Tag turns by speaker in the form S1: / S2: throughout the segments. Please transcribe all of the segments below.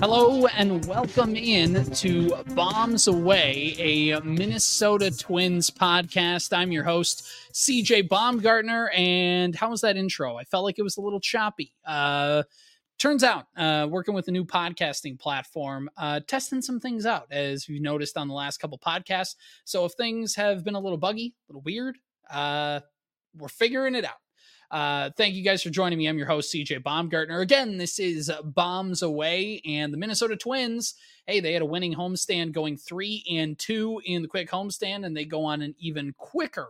S1: Hello and welcome in to Bombs Away, a Minnesota Twins podcast. I'm your host, CJ Baumgartner. And how was that intro? I felt like it was a little choppy. Uh, turns out, uh, working with a new podcasting platform, uh, testing some things out, as you've noticed on the last couple podcasts. So if things have been a little buggy, a little weird, uh, we're figuring it out. Uh, thank you guys for joining me. I'm your host, CJ Baumgartner. Again, this is Bombs Away, and the Minnesota Twins. Hey, they had a winning homestand going three and two in the quick homestand, and they go on an even quicker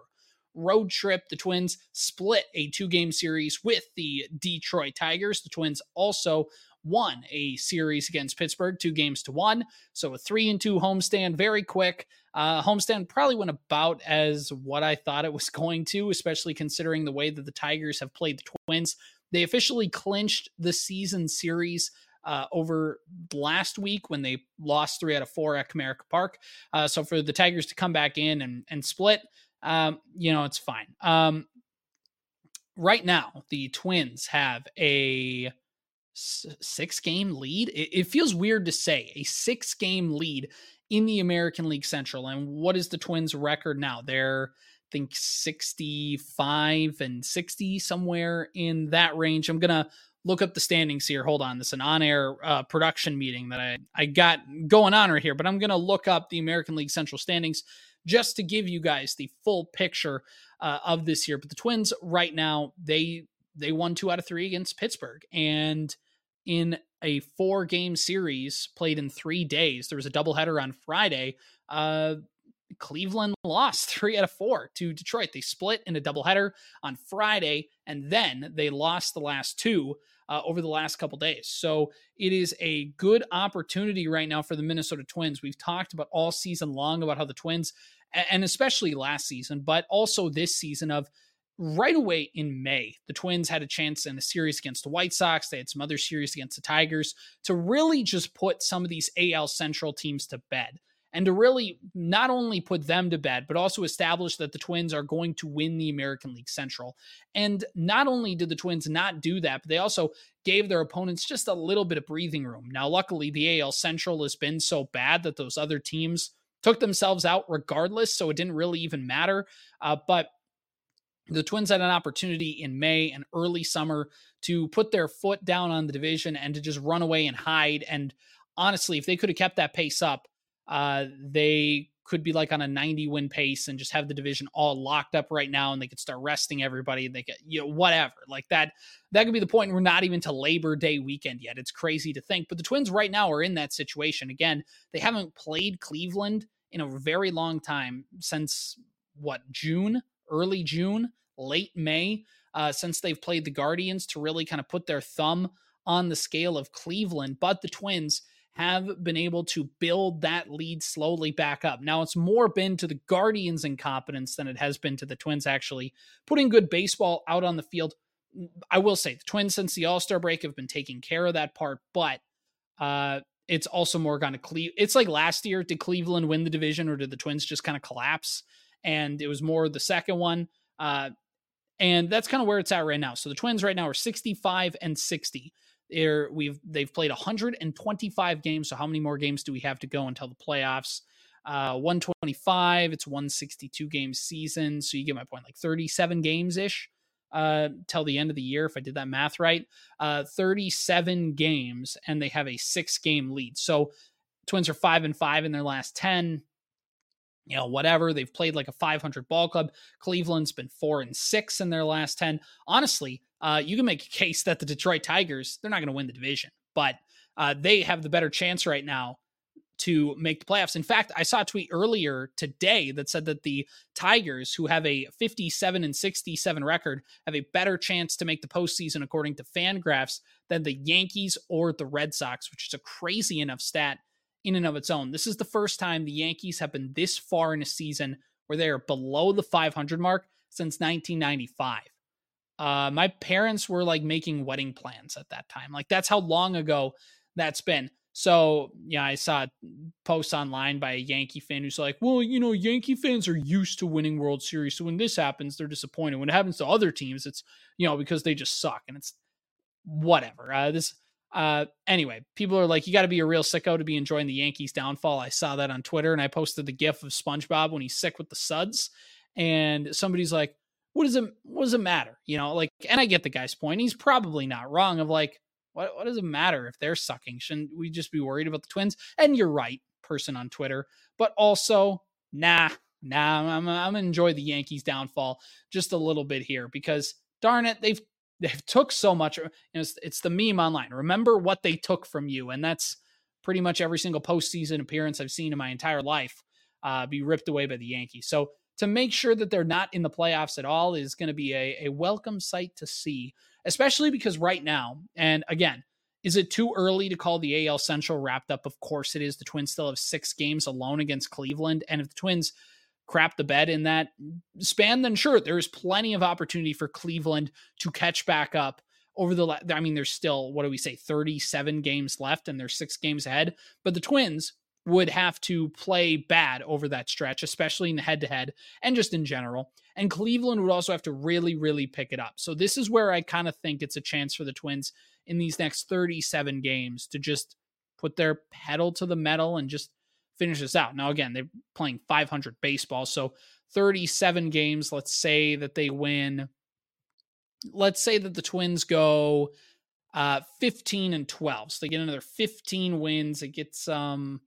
S1: road trip. The Twins split a two game series with the Detroit Tigers. The Twins also won a series against Pittsburgh, two games to one. So a three and two homestand, very quick. Uh, homestand probably went about as what I thought it was going to, especially considering the way that the Tigers have played the Twins. They officially clinched the season series uh, over last week when they lost three out of four at Comerica Park. Uh, so for the Tigers to come back in and, and split, um, you know, it's fine. Um, right now, the Twins have a six game lead. It, it feels weird to say a six game lead in the American League Central. And what is the Twins' record now? They're, I think, 65 and 60, somewhere in that range. I'm to look up the standings here. Hold on. This is an on air uh, production meeting that I, I got going on right here, but I'm to look up the American League Central standings just to give you guys the full picture uh, of this year. But the Twins right now, they they won two out of three against Pittsburgh. And in a four game series played in three days. There was a doubleheader on Friday. Uh, Cleveland lost three out of four to Detroit. They split in a doubleheader on Friday, and then they lost the last two uh, over the last couple days. So it is a good opportunity right now for the Minnesota Twins. We've talked about all season long about how the Twins, and especially last season, but also this season, of right away in May, the Twins had a chance in a series against the White Sox. They had some other series against the Tigers to really just put some of these AL Central teams to bed and to really not only put them to bed, but also establish that the Twins are going to win the American League Central. And not only did the Twins not do that, but they also gave their opponents just a little bit of breathing room. Now, luckily, the AL Central has been so bad that those other teams took themselves out regardless, so it didn't really even matter. Uh, but the Twins had an opportunity in May and early summer to put their foot down on the division and to just run away and hide. And honestly, if they could have kept that pace up, uh, they could be like on a 90 win pace and just have the division all locked up right now and they could start resting everybody and they get you know whatever. Like that that could be the point we're not even to labor day weekend yet. It's crazy to think. But the twins right now are in that situation. Again they haven't played cleveland in a very long time since what june early June, late May, uh, since they've played the Guardians to really kind of put their thumb on the scale of Cleveland. But the Twins have been able to build that lead slowly back up. Now, it's more been to the Guardians' incompetence than it has been to the Twins actually putting good baseball out on the field. I will say the Twins, since the All Star break, have been taking care of that part, but uh, it's also more gone to Cleveland. It's like last year. Did Cleveland win the division or did the Twins just kind of collapse? And it was more the second one. Uh, and that's kind of where it's at right now. So the Twins right now are 65 and 60. They're, we've they've played 125 games. So how many more games do we have to go until the playoffs? Uh, 125. It's 162 game season. So you get my point, like 37 games ish uh till the end of the year if i did that math right uh 37 games and they have a six game lead so twins are five and five in their last 10 you know, whatever. They've played like a 500 ball club. Cleveland's been four and six in their last 10. Honestly, uh, you can make a case that the Detroit Tigers, they're not going to win the division, but uh, they have the better chance right now to make the playoffs. In fact, I saw a tweet earlier today that said that the Tigers, who have a 57 and 67 record, have a better chance to make the postseason according to Fangraphs than the Yankees or the Red Sox, which is a crazy enough stat in and of its own. This is the first time the Yankees have been this far in a season where they are below the 500 mark since 1995. Uh, my parents were like making wedding plans at that time. Like that's how long ago that's been. So, yeah, I saw posts online by a Yankee fan who's like, well, you know, Yankee fans are used to winning World Series. So when this happens, they're disappointed. When it happens to other teams, it's, you know, because they just suck. And it's whatever. Uh, this, uh, anyway, people are like, you got to be a real sicko to be enjoying the Yankees' downfall. I saw that on Twitter and I posted the gif of SpongeBob when he's sick with the suds. And somebody's like, what does it, what does it matter? You know, like, and I get the guy's point. He's probably not wrong of like, what, what does it matter if they're sucking? Shouldn't we just be worried about the Twins? And you're right, person on Twitter. But also, nah, nah, I'm, I'm gonna enjoy the Yankees' downfall just a little bit here because darn it, they've they've took so much. It's, it's the meme online. Remember what they took from you, and that's pretty much every single postseason appearance I've seen in my entire life uh, be ripped away by the Yankees. So to make sure that they're not in the playoffs at all is going to be a, a welcome sight to see especially because right now, and again, is it too early to call the AL Central wrapped up? Of course it is. The Twins still have six games alone against Cleveland. And if the Twins crap the bed in that span, then sure, there's plenty of opportunity for Cleveland to catch back up over the I mean there's still what do we say 37 games left and there's 6 games ahead but the Twins would have to play bad over that stretch, especially in the head to head and just in general. And Cleveland would also have to really, really pick it up. So this is where I kind of think it's a chance for the Twins in these next 37 games to just put their pedal to the metal and just finish this out. Now, again, they're playing 500 baseball. So 37 games, let's say that they win. Let's say that the Twins go uh 15 and 12. So they get another 15 wins. It gets um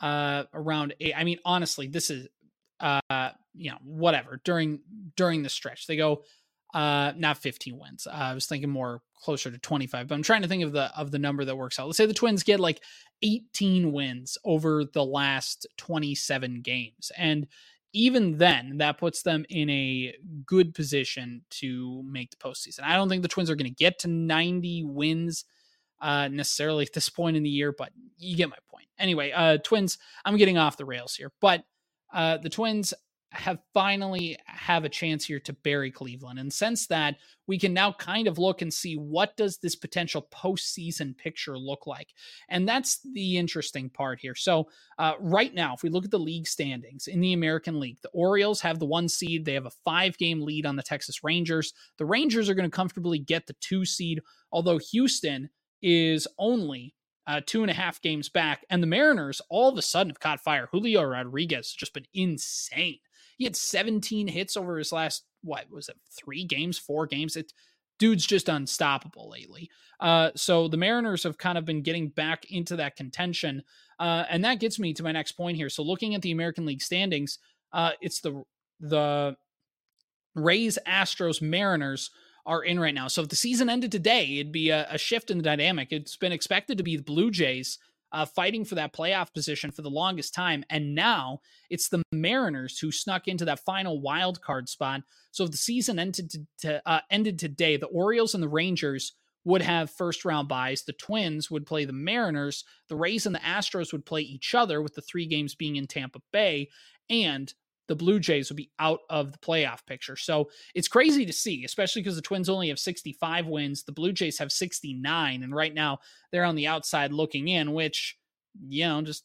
S1: uh, around eight. I mean, honestly, this is uh, you know, whatever during during the stretch. They go uh not 15 wins. Uh, I was thinking more closer to 25, but I'm trying to think of the of the number that works out. Let's say the Twins get like 18 wins over the last 27 games. And even then, that puts them in a good position to make the postseason. I don't think the Twins are going to get to 90 wins uh, necessarily at this point in the year, but you get my point. Anyway, uh, Twins, I'm getting off the rails here, but uh, the Twins have finally have a chance here to bury Cleveland. And since that, we can now kind of look and see what does this potential postseason picture look like. And that's the interesting part here. So uh, right now, if we look at the league standings in the American League, the Orioles have the one seed. They have a five game lead on the Texas Rangers. The Rangers are going to comfortably get the two seed, although Houston is only uh, two and a half games back. And the Mariners all of a sudden have caught fire. Julio Rodriguez has just been insane. He had 17 hits over his last, what was it, three games, four games? It, dude's just unstoppable lately. Uh, so the Mariners have kind of been getting back into that contention. Uh, and that gets me to my next point here. So looking at the American League standings, uh, it's the the Rays, Astros, Mariners are in right now. So if the season ended today, it'd be a, a shift in the dynamic. It's been expected to be the Blue Jays uh, fighting for that playoff position for the longest time, and now it's the Mariners who snuck into that final wild card spot. So if the season ended to, to uh, ended today, the Orioles and the Rangers would have first round byes. The Twins would play the Mariners. The Rays and the Astros would play each other, with the three games being in Tampa Bay. And the Blue Jays would be out of the playoff picture. So it's crazy to see, especially because the Twins only have 65 wins. The Blue Jays have 69. And right now they're on the outside looking in, which, you know, just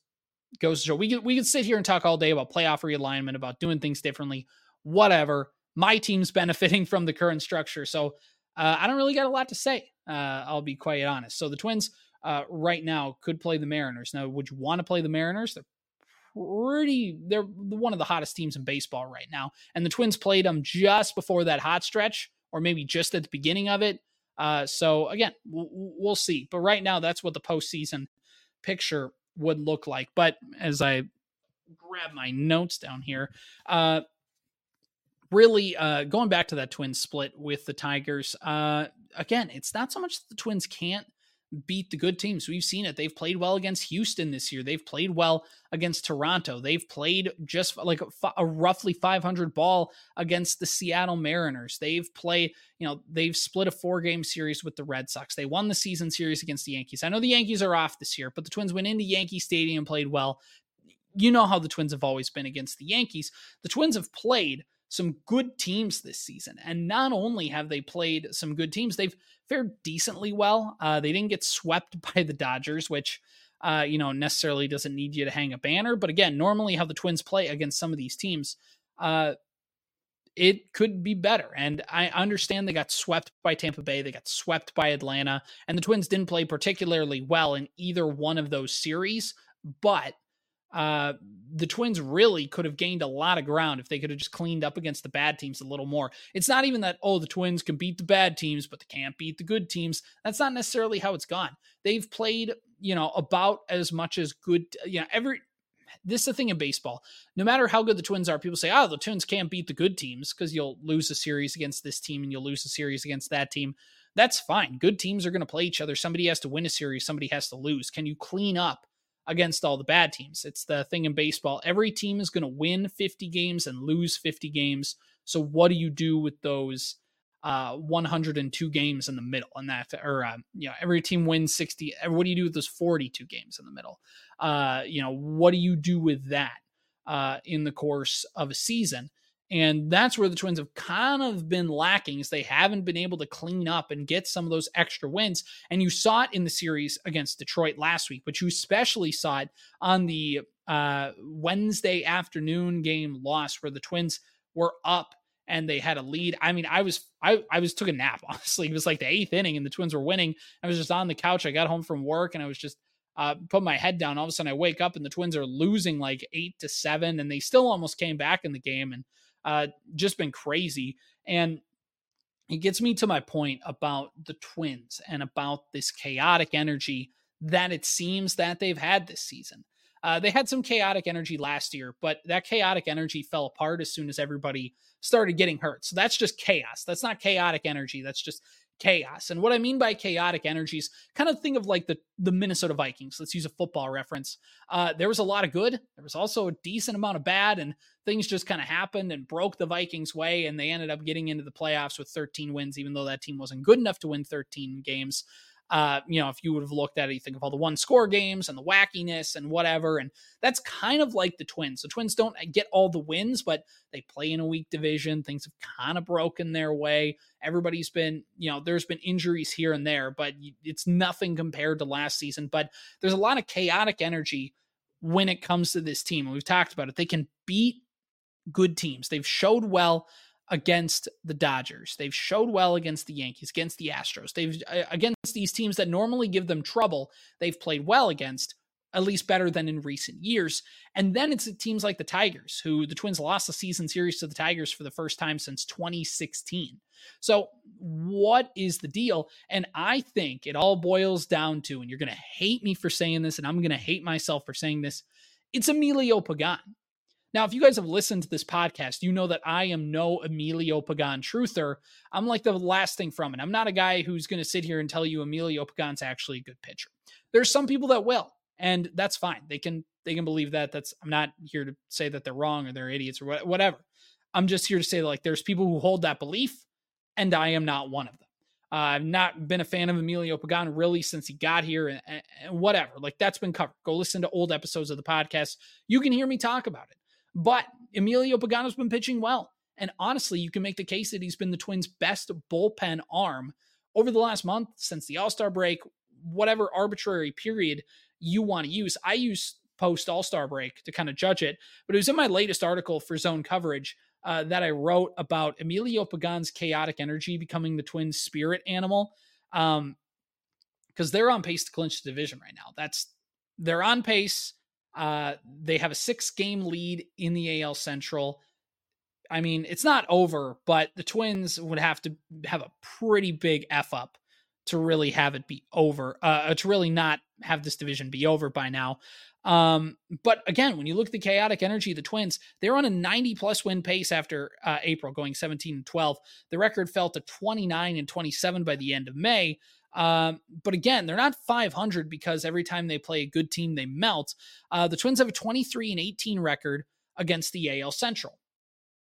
S1: goes to show. We could, we could sit here and talk all day about playoff realignment, about doing things differently, whatever. My team's benefiting from the current structure. So uh, I don't really got a lot to say. Uh, I'll be quite honest. So the Twins uh, right now could play the Mariners. Now, would you want to play the Mariners? They're pretty they're one of the hottest teams in baseball right now. And the Twins played them just before that hot stretch or maybe just at the beginning of it. Uh, so again, we'll, we'll see. But right now, that's what the postseason picture would look like. But as I grab my notes down here, uh, really uh, going back to that twin split with the Tigers, uh, again, it's not so much that the Twins can't beat the good teams. We've seen it. They've played well against Houston this year. They've played well against Toronto. They've played just like a, a, roughly 500 ball against the Seattle Mariners. They've played, you know, they've split a four game series with the Red Sox. They won the season series against the Yankees. I know the Yankees are off this year, but the Twins went into Yankee Stadium, played well. You know how the Twins have always been against the Yankees. The Twins have played some good teams this season. And not only have they played some good teams, they've fared decently well. Uh, they didn't get swept by the Dodgers, which uh, you know, necessarily doesn't need you to hang a banner. But again, normally how the Twins play against some of these teams, uh, it could be better. And I understand they got swept by Tampa Bay, they got swept by Atlanta, and the Twins didn't play particularly well in either one of those series. But uh, the Twins really could have gained a lot of ground if they could have just cleaned up against the bad teams a little more. It's not even that, oh, the Twins can beat the bad teams, but they can't beat the good teams. That's not necessarily how it's gone. They've played, you know, about as much as good, you know, every. This is the thing in baseball. No matter how good the Twins are, people say, oh, the Twins can't beat the good teams because you'll lose a series against this team and you'll lose a series against that team. That's fine. Good teams are going to play each other. Somebody has to win a series, somebody has to lose. Can you clean up against all the bad teams. It's the thing in baseball. Every team is going to win 50 games and lose 50 games. So what do you do with those uh, 102 games in the middle? And that, or uh, you know, every team wins 60. What do you do with those 42 games in the middle? Uh, you know, what do you do with that uh, in the course of a season? And that's where the Twins have kind of been lacking is they haven't been able to clean up and get some of those extra wins. And you saw it in the series against Detroit last week, but you especially saw it on the uh, Wednesday afternoon game loss where the Twins were up and they had a lead. I mean, I was I I was took a nap, honestly. It was like the eighth inning and the Twins were winning. I was just on the couch. I got home from work and I was just uh, put my head down. All of a sudden I wake up and the Twins are losing like eight to seven, and they still almost came back in the game. And uh, just been crazy. And it gets me to my point about the Twins and about this chaotic energy that it seems that they've had this season. Uh, they had some chaotic energy last year, but that chaotic energy fell apart as soon as everybody started getting hurt. So that's just chaos. That's not chaotic energy. That's just chaos. And what I mean by chaotic energies, kind of think of like the the Minnesota Vikings. Let's use a football reference. Uh, there was a lot of good. There was also a decent amount of bad, and things just kind of happened and broke the Vikings' way, and they ended up getting into the playoffs with 13 wins, even though that team wasn't good enough to win 13 games. Uh, you know, if you would have looked at it, you think of all the one score games and the wackiness and whatever. And that's kind of like the Twins. The Twins don't get all the wins, but they play in a weak division. Things have kind of broken their way. Everybody's been, you know, there's been injuries here and there, but it's nothing compared to last season. But there's a lot of chaotic energy when it comes to this team. And we've talked about it. They can beat good teams. They've showed well against the Dodgers. They've showed well against the Yankees, against the Astros. They've uh, against these teams that normally give them trouble, they've played well against, at least better than in recent years. And then it's teams like the Tigers, who the Twins lost the season series to the Tigers for the first time since 2016. So, what is the deal? And I think it all boils down to, and you're going to hate me for saying this, and I'm going to hate myself for saying this, it's Emilio Pagan. Now, if you guys have listened to this podcast, you know that I am no Emilio Pagan truther. I'm like the last thing from it. I'm not a guy who's going to sit here and tell you Emilio Pagan's actually a good pitcher. There's some people that will, and that's fine. They can they can believe that. That's I'm not here to say that they're wrong or they're idiots or whatever. I'm just here to say like there's people who hold that belief, and I am not one of them. Uh, I've not been a fan of Emilio Pagan really since he got here and, and, whatever. Like that's been covered. Go listen to old episodes of the podcast. You can hear me talk about it. But Emilio Pagano's been pitching well. And honestly, you can make the case that he's been the Twins' best bullpen arm over the last month since the All Star break, whatever arbitrary period you want to use. I use post All Star break to kind of judge it, but it was in my latest article for zone coverage uh, that I wrote about Emilio Pagan's chaotic energy becoming the Twins' spirit animal. Um, because they're on pace to clinch the division right now. That's they're on pace uh, they have a six game lead in the AL Central. I mean, it's not over, but the Twins would have to have a pretty big F up to really have it be over, uh, to really not have this division be over by now. Um, but again, when you look at the chaotic energy of the Twins, they're on a 90 plus win pace after uh, April, going 17 and 12. The record fell to 29 and 27 by the end of May. Um, but again, they're not 500 because every time they play a good team, they melt. Uh, the Twins have a 23 and 18 record against the AL Central.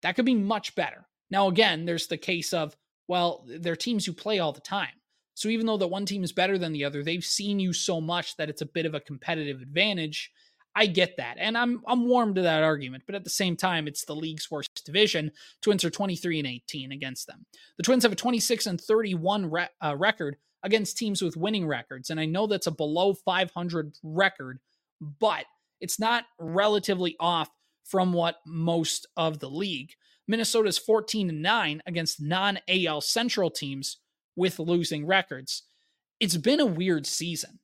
S1: That could be much better. Now, again, there's the case of, well, they're teams you play all the time. So even though the one team is better than the other, they've seen you so much that it's a bit of a competitive advantage. I get that. And I'm I'm warm to that argument, but at the same time, it's the league's worst division. Twins are 23 and 18 against them. The Twins have a 26 and 31 re- uh, record against teams with winning records, and I know that's a below 500 record, but it's not relatively off from what most of the league. Minnesota's 14 and 9 against non-AL Central teams with losing records. It's been a weird season.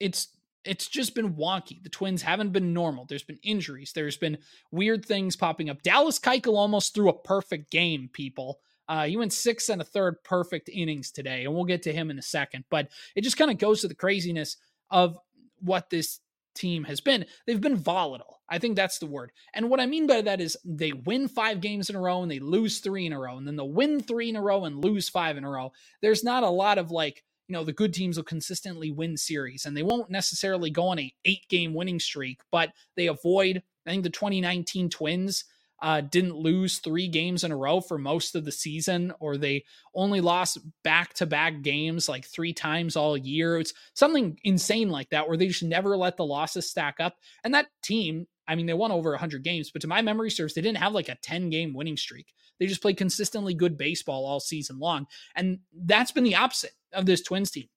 S1: It's it's just been wonky. The Twins haven't been normal. There's been injuries. There's been weird things popping up. Dallas Keuchel almost threw a perfect game, people. Uh, he went six and a third perfect innings today, and we'll get to him in a second. But it just kind of goes to the craziness of what this team has been. They've been volatile. I think that's the word. And what I mean by that is they win five games in a row and they lose three in a row, and then they'll win three in a row and lose five in a row. There's not a lot of like, you know, the good teams will consistently win series and they won't necessarily go on a eight game winning streak, but they avoid, I think the 2019 Twins uh, didn't lose three games in a row for most of the season, or they only lost back to back games like three times all year. It's something insane like that, where they just never let the losses stack up. And that team, I mean, they won over 100 games, but to my memory serves, they didn't have like a 10 game winning streak. They just played consistently good baseball all season long. And that's been the opposite of this Twins team.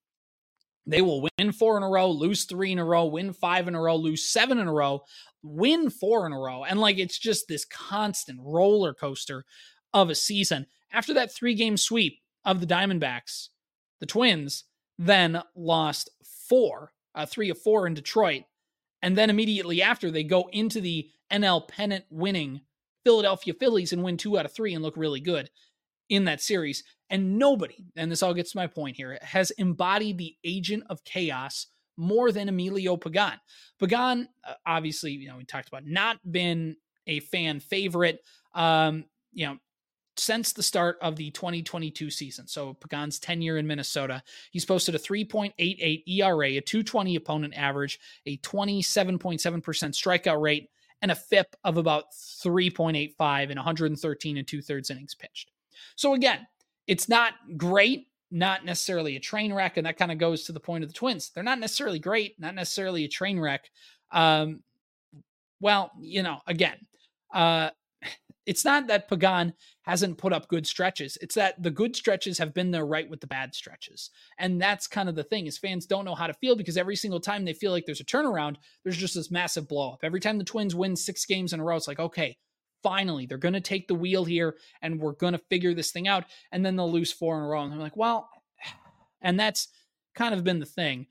S1: They will win four in a row, lose three in a row, win five in a row, lose seven in a row, win four in a row. And like it's just this constant roller coaster of a season. After that three game sweep of the Diamondbacks, the Twins then lost four, uh, three of four in Detroit. And then immediately after, they go into the NL pennant winning Philadelphia Phillies and win two out of three and look really good in that series. And nobody, and this all gets to my point here, has embodied the agent of chaos more than Emilio Pagan. Pagan, uh, obviously, you know, we talked about not been a fan favorite, um, you know, since the start of the 2022 season. So Pagan's tenure in Minnesota, he's posted a 3.88 ERA, a 220 opponent average, a 27.7% strikeout rate, and a FIP of about 3.85 in 113 and two thirds innings pitched. So again, it's not great, not necessarily a train wreck, and that kind of goes to the point of the Twins. They're not necessarily great, not necessarily a train wreck. Um, well, you know, again, uh, it's not that Pagan hasn't put up good stretches. It's that the good stretches have been there right with the bad stretches. And that's kind of the thing is fans don't know how to feel because every single time they feel like there's a turnaround, there's just this massive blow up. Every time the Twins win six games in a row, it's like, okay, finally they're going to take the wheel here and we're going to figure this thing out and then they'll lose four in a row and they're like well and that's kind of been the thing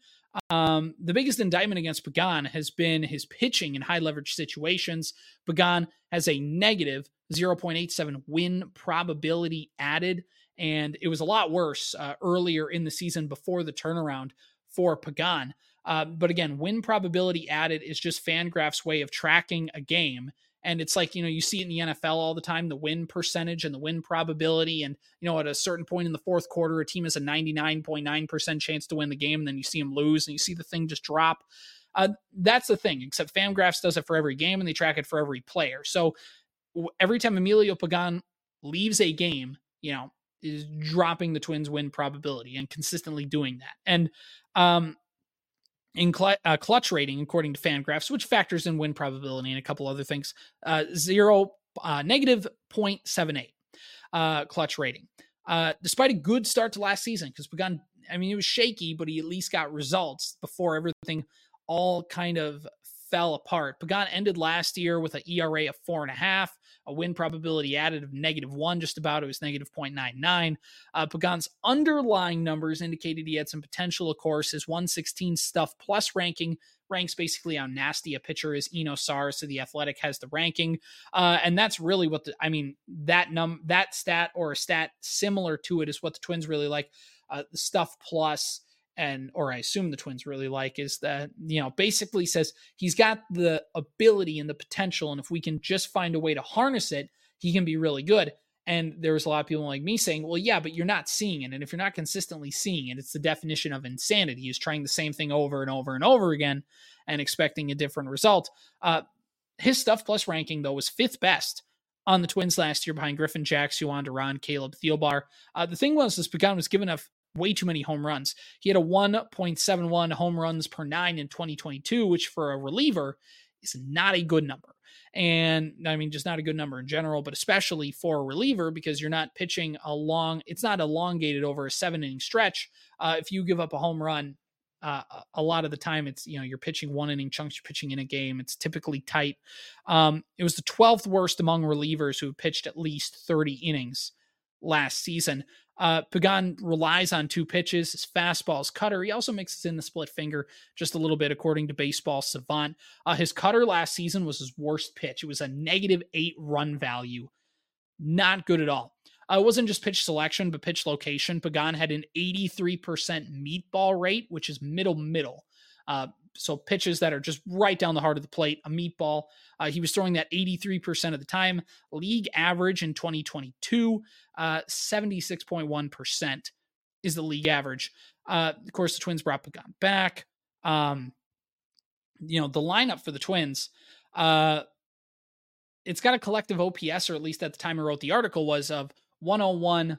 S1: um, the biggest indictment against Pagan has been his pitching in high leverage situations. Pagan has a negative 0.87 win probability added, and it was a lot worse uh, earlier in the season before the turnaround for Pagan. Uh, but again, win probability added is just Fangraph's way of tracking a game and it's like you know you see it in the NFL all the time the win percentage and the win probability. And you know at a certain point in the fourth quarter a team has a 99.9% chance to win the game. And then you see them lose and you see the thing just drop. Uh, that's the thing except fangraphs does it for every game and they track it for every player. So every time emilio pagan leaves a game you know is dropping the twins win probability and consistently doing that. And um in cl- uh, clutch rating, according to Fangraphs, which factors in win probability and a couple other things, uh, zero uh, negative 0.78 uh, clutch rating. Uh, despite a good start to last season, because Pagan, I mean, it was shaky, but he at least got results before everything all kind of fell apart. Pagan ended last year with an ERA of four and a half, a win probability added of negative one, just about. It was negative 0.99. Uh, Pagan's underlying numbers indicated he had some potential, of course. His 116 stuff plus ranking ranks basically how nasty a pitcher is. Eno Sarris, so the Athletic has the ranking, uh, and that's really what the I mean that num that stat or a stat similar to it is what the Twins really like. Uh, stuff plus and or I assume the Twins really like is that you know basically says he's got the ability and the potential, and if we can just find a way to harness it, he can be really good. And there was a lot of people like me saying, well, yeah, but you're not seeing it. And if you're not consistently seeing it, it's the definition of insanity is trying the same thing over and over and over again and expecting a different result. Uh, his stuff plus ranking, though, was fifth best on the Twins last year behind Griffin Jax, Jhoan Duran, Caleb Thielbar. Uh, the thing was, this Pagan was given a way too many home runs. He had a 1.71 home runs per nine in 2022, which for a reliever is not a good number. And I mean, just not a good number in general, but especially for a reliever because you're not pitching a long, it's not elongated over a seven inning stretch. Uh, if you give up a home run, uh, a lot of the time it's you know you're pitching one inning chunks you're pitching in a game it's typically tight um, it was the 12th worst among relievers who pitched at least 30 innings last season uh, Pagan relies on two pitches, his fastball, his cutter. He also mixes in the split finger just a little bit, according to Baseball Savant. Uh, his cutter last season was his worst pitch. It was a negative eight run value. Not good at all. Uh, it wasn't just pitch selection, but pitch location. Pagan had an 83% meatball rate, which is middle middle. Uh, so pitches that are just right down the heart of the plate, a meatball. Uh, he was throwing that 83% of the time. League average in 2022, uh, 76.1% is the league average. Uh, of course, the Twins brought Pagan back. Um, you know, the lineup for the Twins, uh, it's got a collective OPS, or at least at the time I wrote the article, was of 101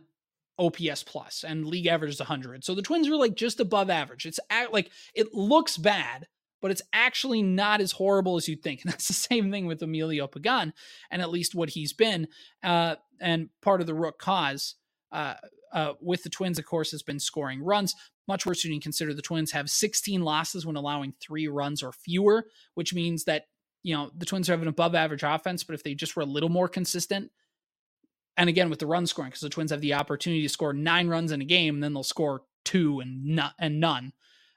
S1: OPS plus, and league average is 100. So the Twins are like just above average. It's at, like it looks bad, but it's actually not as horrible as you'd think. And that's the same thing with Emilio Pagan, and at least what he's been. Uh, and part of the root cause uh, uh, with the Twins, of course, has been scoring runs. Much worse when you consider the Twins have 16 losses when allowing three runs or fewer, which means that you know the Twins have an above average offense, but if they just were a little more consistent, and again with the run scoring because the Twins have the opportunity to score nine runs in a game, then they'll score two and and none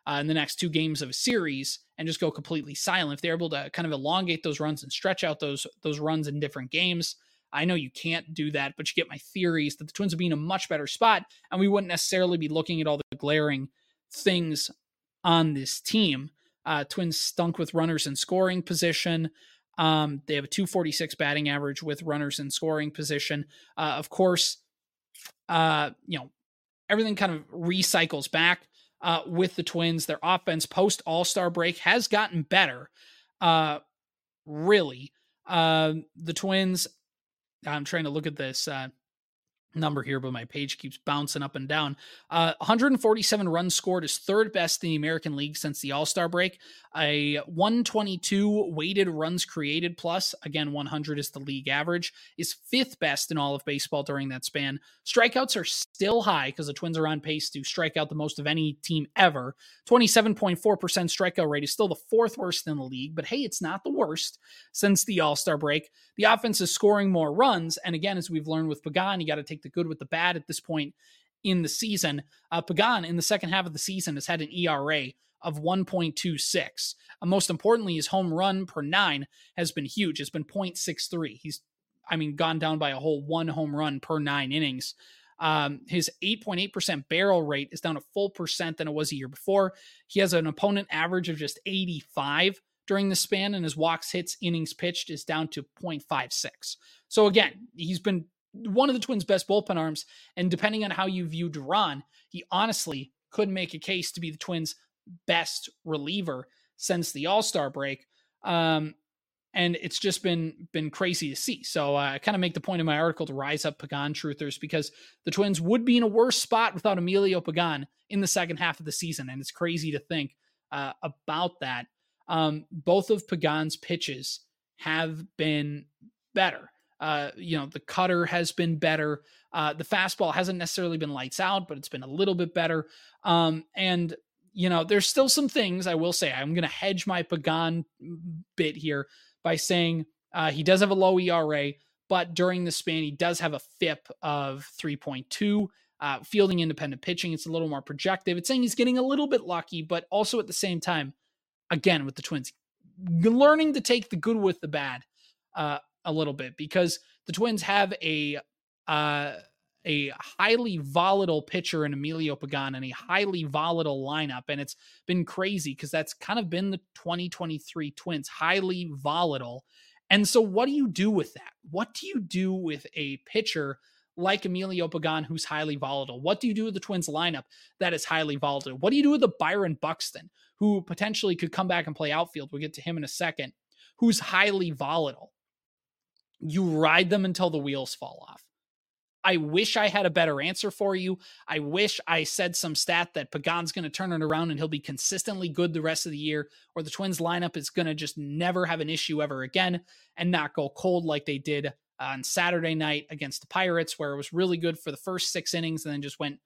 S1: uh, in the next two games of a series and just go completely silent. If they're able to kind of elongate those runs and stretch out those those runs in different games, I know you can't do that, but you get my theories that the Twins would be in a much better spot, and we wouldn't necessarily be looking at all the glaring things on this team. Uh, Twins stunk with runners in scoring position. Um, they have a 246 batting average with runners in scoring position. Uh, of course, uh, you know, everything kind of recycles back uh, with the Twins. Their offense post All Star break has gotten better. Uh, really, uh, the Twins. I'm trying to look at this. Uh, number here, but my page keeps bouncing up and down. Uh, 147 runs scored is third best in the American League since the All Star break. A 122 weighted runs created plus, again, 100 is the league average, is fifth best in all of baseball during that span. Strikeouts are still high because the Twins are on pace to strike out the most of any team ever. 27.4% strikeout rate is still the fourth worst in the league, but hey, it's not the worst since the All Star break. The offense is scoring more runs. And again, as we've learned with Pagan, you got to take the good with the bad at this point in the season. Uh, Pagan in the second half of the season has had an ERA of 1.26. Uh, most importantly, his home run per nine has been huge. It's been 0.63. He's, I mean, gone down by a whole one home run per nine innings. Um, his 8.8% barrel rate is down a full percent than it was a year before. He has an opponent average of just 85 during the span, and his walks, hits, innings pitched is down to 0.56. So again, he's been one of the Twins' best bullpen arms, and depending on how you view Duran, he honestly could make a case to be the Twins' best reliever since the All Star break. Um, and it's just been been crazy to see. So uh, I kind of make the point in my article to rise up Pagan truthers because the Twins would be in a worse spot without Emilio Pagan in the second half of the season, and it's crazy to think uh, about that. Um, both of Pagan's pitches have been better. Uh, you know, the cutter has been better. Uh, the fastball hasn't necessarily been lights out, but it's been a little bit better. Um, and you know, there's still some things I will say. I'm going to hedge my Pagan bit here by saying uh, he does have a low ERA, but during the span, he does have a FIP of 3.2. Uh, fielding independent pitching, it's a little more projective. It's saying he's getting a little bit lucky, but also at the same time, again with the Twins, learning to take the good with the bad uh, a little bit because the Twins have a uh, a highly volatile pitcher in Emilio Pagan and a highly volatile lineup. And it's been crazy because that's kind of been the 2023 Twins, highly volatile. And so, what do you do with that? What do you do with a pitcher like Emilio Pagan, who's highly volatile? What do you do with the Twins lineup that is highly volatile? What do you do with the Byron Buxton, who potentially could come back and play outfield? We'll get to him in a second, who's highly volatile. You ride them until the wheels fall off. I wish I had a better answer for you. I wish I said some stat that Pagan's going to turn it around and he'll be consistently good the rest of the year, or the Twins lineup is going to just never have an issue ever again and not go cold like they did on Saturday night against the Pirates, where it was really good for the first six innings and then just went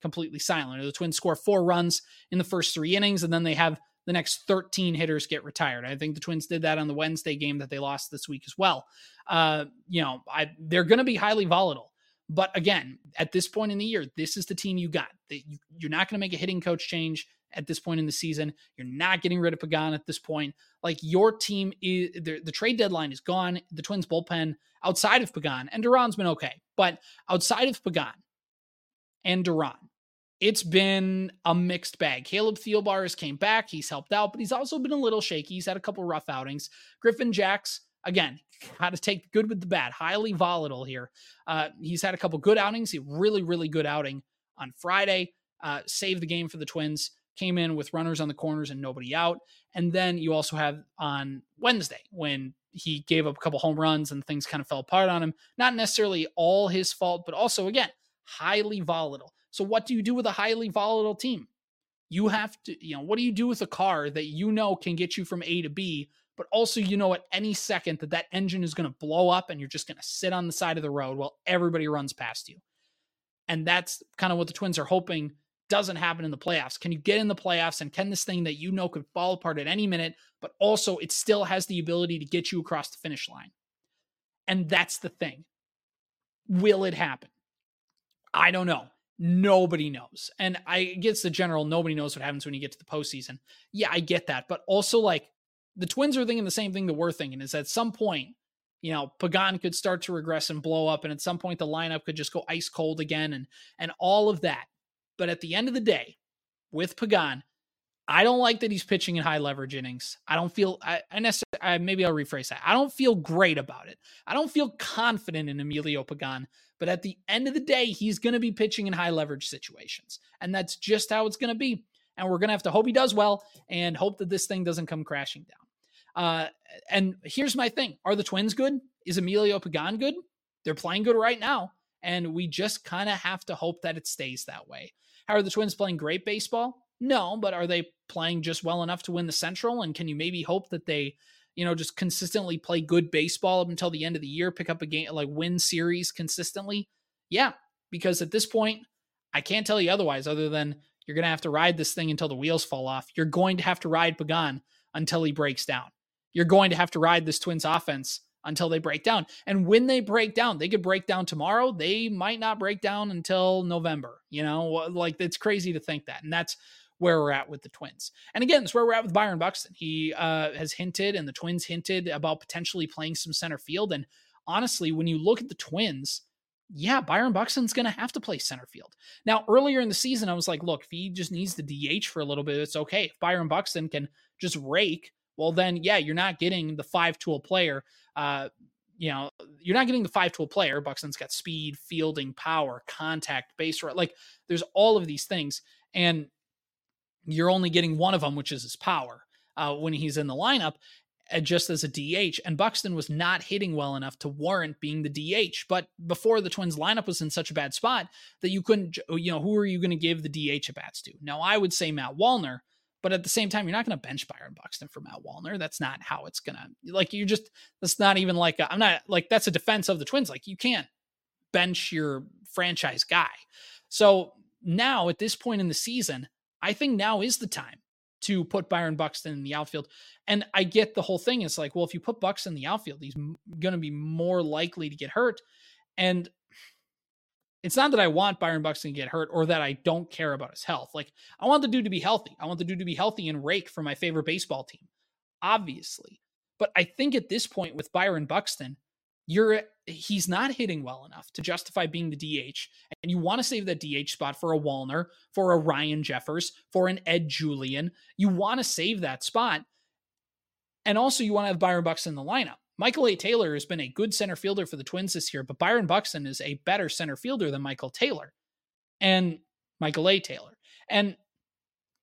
S1: completely silent. The Twins score four runs in the first three innings, and then they have the next 13 hitters get retired. I think the Twins did that on the Wednesday game that they lost this week as well. Uh, you know, I, they're going to be highly volatile. But again, at this point in the year, this is the team you got. You're not going to make a hitting coach change at this point in the season. You're not getting rid of Pagan at this point. Like your team is the, the trade deadline is gone. The Twins bullpen outside of Pagan and Duran's been okay, but outside of Pagan and Duran, it's been a mixed bag. Caleb Theobar Thielbar came back. He's helped out, but he's also been a little shaky. He's had a couple rough outings. Griffin Jax, again, how to take good with the bad, highly volatile here. Uh, he's had a couple good outings. He really, really good outing on Friday. Uh, saved the game for the Twins. Came in with runners on the corners and nobody out. And then you also have on Wednesday when he gave up a couple home runs and things kind of fell apart on him. Not necessarily all his fault, but also, again, highly volatile. So, what do you do with a highly volatile team? You have to, you know, what do you do with a car that you know can get you from A to B but also you know at any second that that engine is going to blow up and you're just going to sit on the side of the road while everybody runs past you. And that's kind of what the Twins are hoping doesn't happen in the playoffs. Can you get in the playoffs and can this thing that you know could fall apart at any minute, but also it still has the ability to get you across the finish line? And that's the thing. Will it happen? I don't know. Nobody knows. And I guess the general nobody knows what happens when you get to the postseason. Yeah, I get that. But also, like, the Twins are thinking the same thing that we're thinking is at some point, you know, Pagan could start to regress and blow up, and at some point the lineup could just go ice cold again, and and all of that. But at the end of the day, with Pagan, I don't like that he's pitching in high leverage innings. I don't feel I, I necessarily I, maybe I'll rephrase that. I don't feel great about it. I don't feel confident in Emilio Pagan. But at the end of the day, he's going to be pitching in high leverage situations, and that's just how it's going to be. And we're going to have to hope he does well and hope that this thing doesn't come crashing down. Uh, and here's my thing: Are the Twins good? Is Emilio Pagan good? They're playing good right now, and we just kind of have to hope that it stays that way. How are the Twins playing great baseball? No, but are they playing just well enough to win the Central? And can you maybe hope that they, you know, just consistently play good baseball up until the end of the year, pick up a game, like win series consistently? Yeah, because at this point, I can't tell you otherwise, other than you're going to have to ride this thing until the wheels fall off. You're going to have to ride Pagan until he breaks down you're going to have to ride this Twins offense until they break down. And when they break down, they could break down tomorrow. They might not break down until November. You know, like it's crazy to think that. And that's where we're at with the Twins. And again, it's where we're at with Byron Buxton. He uh, has hinted, and the Twins hinted about potentially playing some center field. And honestly, when you look at the Twins, yeah, Byron Buxton's going to have to play center field. Now, earlier in the season, I was like, look, if he just needs the DH for a little bit, it's okay. If Byron Buxton can just rake well, then, yeah, you're not getting the five tool player. Uh, you know, you're not getting the five tool player. Buxton's got speed, fielding, power, contact, base run. Like, there's all of these things. And you're only getting one of them, which is his power uh, when he's in the lineup uh, just as a DH. And Buxton was not hitting well enough to warrant being the DH. But before the Twins lineup was in such a bad spot that you couldn't, you know, who are you going to give the DH at bats to? Now, I would say Matt Wallner, but at the same time, you're not going to bench Byron Buxton for Matt Wallner. That's not how it's going to, like, You're just, that's not even like, i am not, like, that's a defense of the Twins. Like, you can't bench your franchise guy. So now at this point in the season, I think now is the time to put Byron Buxton in the outfield. And I get the whole thing. It's like, well, if you put Buxton in the outfield, he's going to be more likely to get hurt. And it's not that I want Byron Buxton to get hurt or that I don't care about his health. Like, I want the dude to be healthy. I want the dude to be healthy and rake for my favorite baseball team, obviously. But I think at this point with Byron Buxton, you're he's not hitting well enough to justify being the DH. And you want to save that DH spot for a Wallner, for a Ryan Jeffers, for an Ed Julien. You want to save that spot. And also you want to have Byron Buxton in the lineup. Michael A. Taylor has been a good center fielder for the Twins this year, but Byron Buxton is a better center fielder than Michael Taylor and Michael A. Taylor. And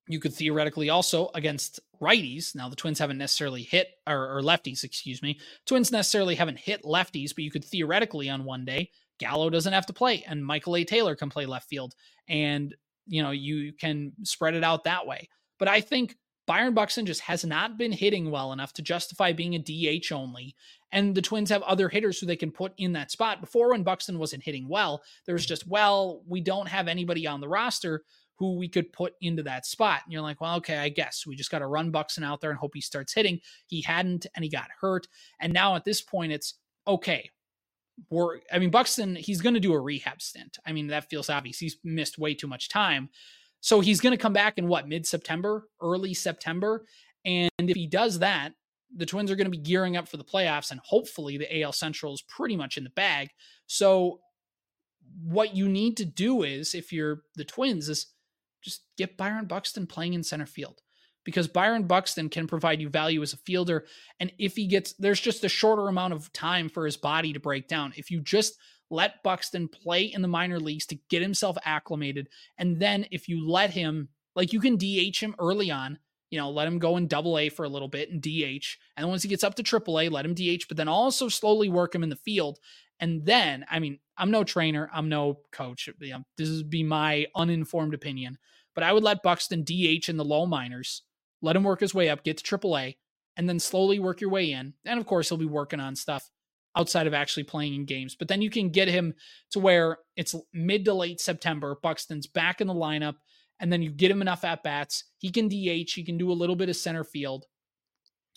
S1: you could theoretically also against righties. Now the Twins haven't necessarily hit or, or, lefties, excuse me. Twins necessarily haven't hit lefties, but you could theoretically on one day Gallo doesn't have to play and Michael A. Taylor can play left field. And, you know, you can spread it out that way. But I think Byron Buxton just has not been hitting well enough to justify being a DH only. And the Twins have other hitters who they can put in that spot. Before, when Buxton wasn't hitting well, there was just, well, we don't have anybody on the roster who we could put into that spot. And you're like, well, okay, I guess we just got to run Buxton out there and hope he starts hitting. He hadn't, and he got hurt. And now at this point, it's okay. We're, I mean, Buxton, he's going to do a rehab stint. I mean, that feels obvious. He's missed way too much time. So he's going to come back in what, mid September, early September. And if he does that, the Twins are going to be gearing up for the playoffs, and hopefully the AL Central is pretty much in the bag. So, what you need to do is, if you're the Twins, is just get Byron Buxton playing in center field because Byron Buxton can provide you value as a fielder. And if he gets, there's just a shorter amount of time for his body to break down. If you just let Buxton play in the minor leagues to get himself acclimated, and then if you let him, like you can DH him early on, you know, let him go in double A for a little bit and DH. And once he gets up to triple A, let him DH, but then also slowly work him in the field. And then, I mean, I'm no trainer, I'm no coach. This would be my uninformed opinion, but I would let Buxton DH in the low minors, let him work his way up, get to AAA, and then slowly work your way in. And of course, he'll be working on stuff outside of actually playing in games. But then you can get him to where it's mid to late September. Buxton's back in the lineup, and then you get him enough at bats. He can DH, he can do a little bit of center field.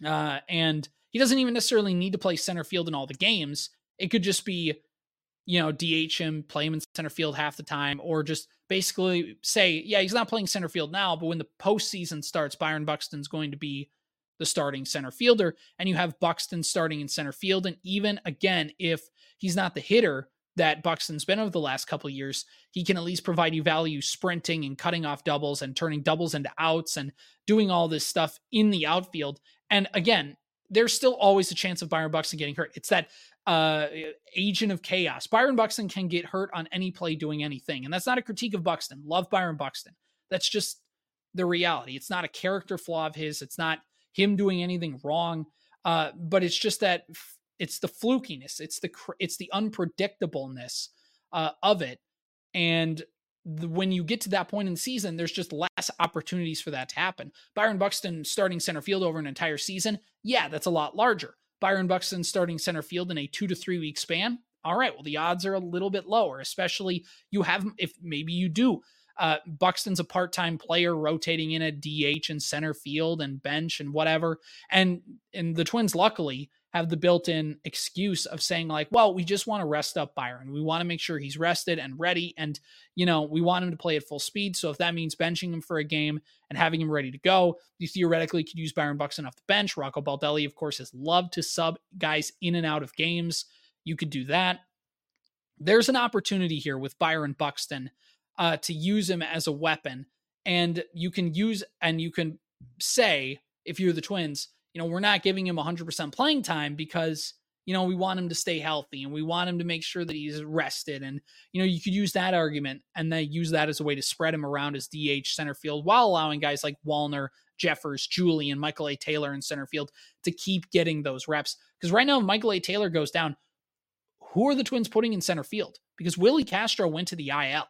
S1: Uh, and he doesn't even necessarily need to play center field in all the games. It could just be, you know, DH him, play him in center field half the time, or just basically say, yeah, he's not playing center field now, but when the postseason starts, Byron Buxton's going to be the starting center fielder, and you have Buxton starting in center field. And even again, if he's not the hitter that Buxton's been over the last couple years, he can at least provide you value sprinting and cutting off doubles and turning doubles into outs and doing all this stuff in the outfield. And again, there's still always a chance of Byron Buxton getting hurt. It's that uh, agent of chaos. Byron Buxton can get hurt on any play doing anything. And that's not a critique of Buxton. Love Byron Buxton. That's just the reality. It's not a character flaw of his. It's not him doing anything wrong. Uh, but it's just that it's the flukiness, it's the it's the unpredictableness uh, of it, and when you get to that point in the season, there's just less opportunities for that to happen. Byron Buxton starting center field over an entire season, yeah, that's a lot larger. Byron Buxton starting center field in a two to three week span, all right, well, the odds are a little bit lower, especially you have, if maybe you do uh, Buxton's a part time player rotating in at DH and center field and bench and whatever. And and the Twins luckily have the built in excuse of saying like, well, we just want to rest up Byron. We want to make sure he's rested and ready, and you know we want him to play at full speed. So if that means benching him for a game and having him ready to go, you theoretically could use Byron Buxton off the bench. Rocco Baldelli, of course, has loved to sub guys in and out of games. You could do that. There's an opportunity here with Byron Buxton uh, to use him as a weapon. And you can use and you can say, if you're the Twins, you know, we're not giving him 100% playing time because, you know, we want him to stay healthy and we want him to make sure that he's rested. And, you know, you could use that argument and then use that as a way to spread him around as DH center field while allowing guys like Wallner, Jeffers, Julien, Michael A. Taylor in center field to keep getting those reps. Because right now, Michael A. Taylor goes down, who are the Twins putting in center field? Because Willi Castro went to the IL.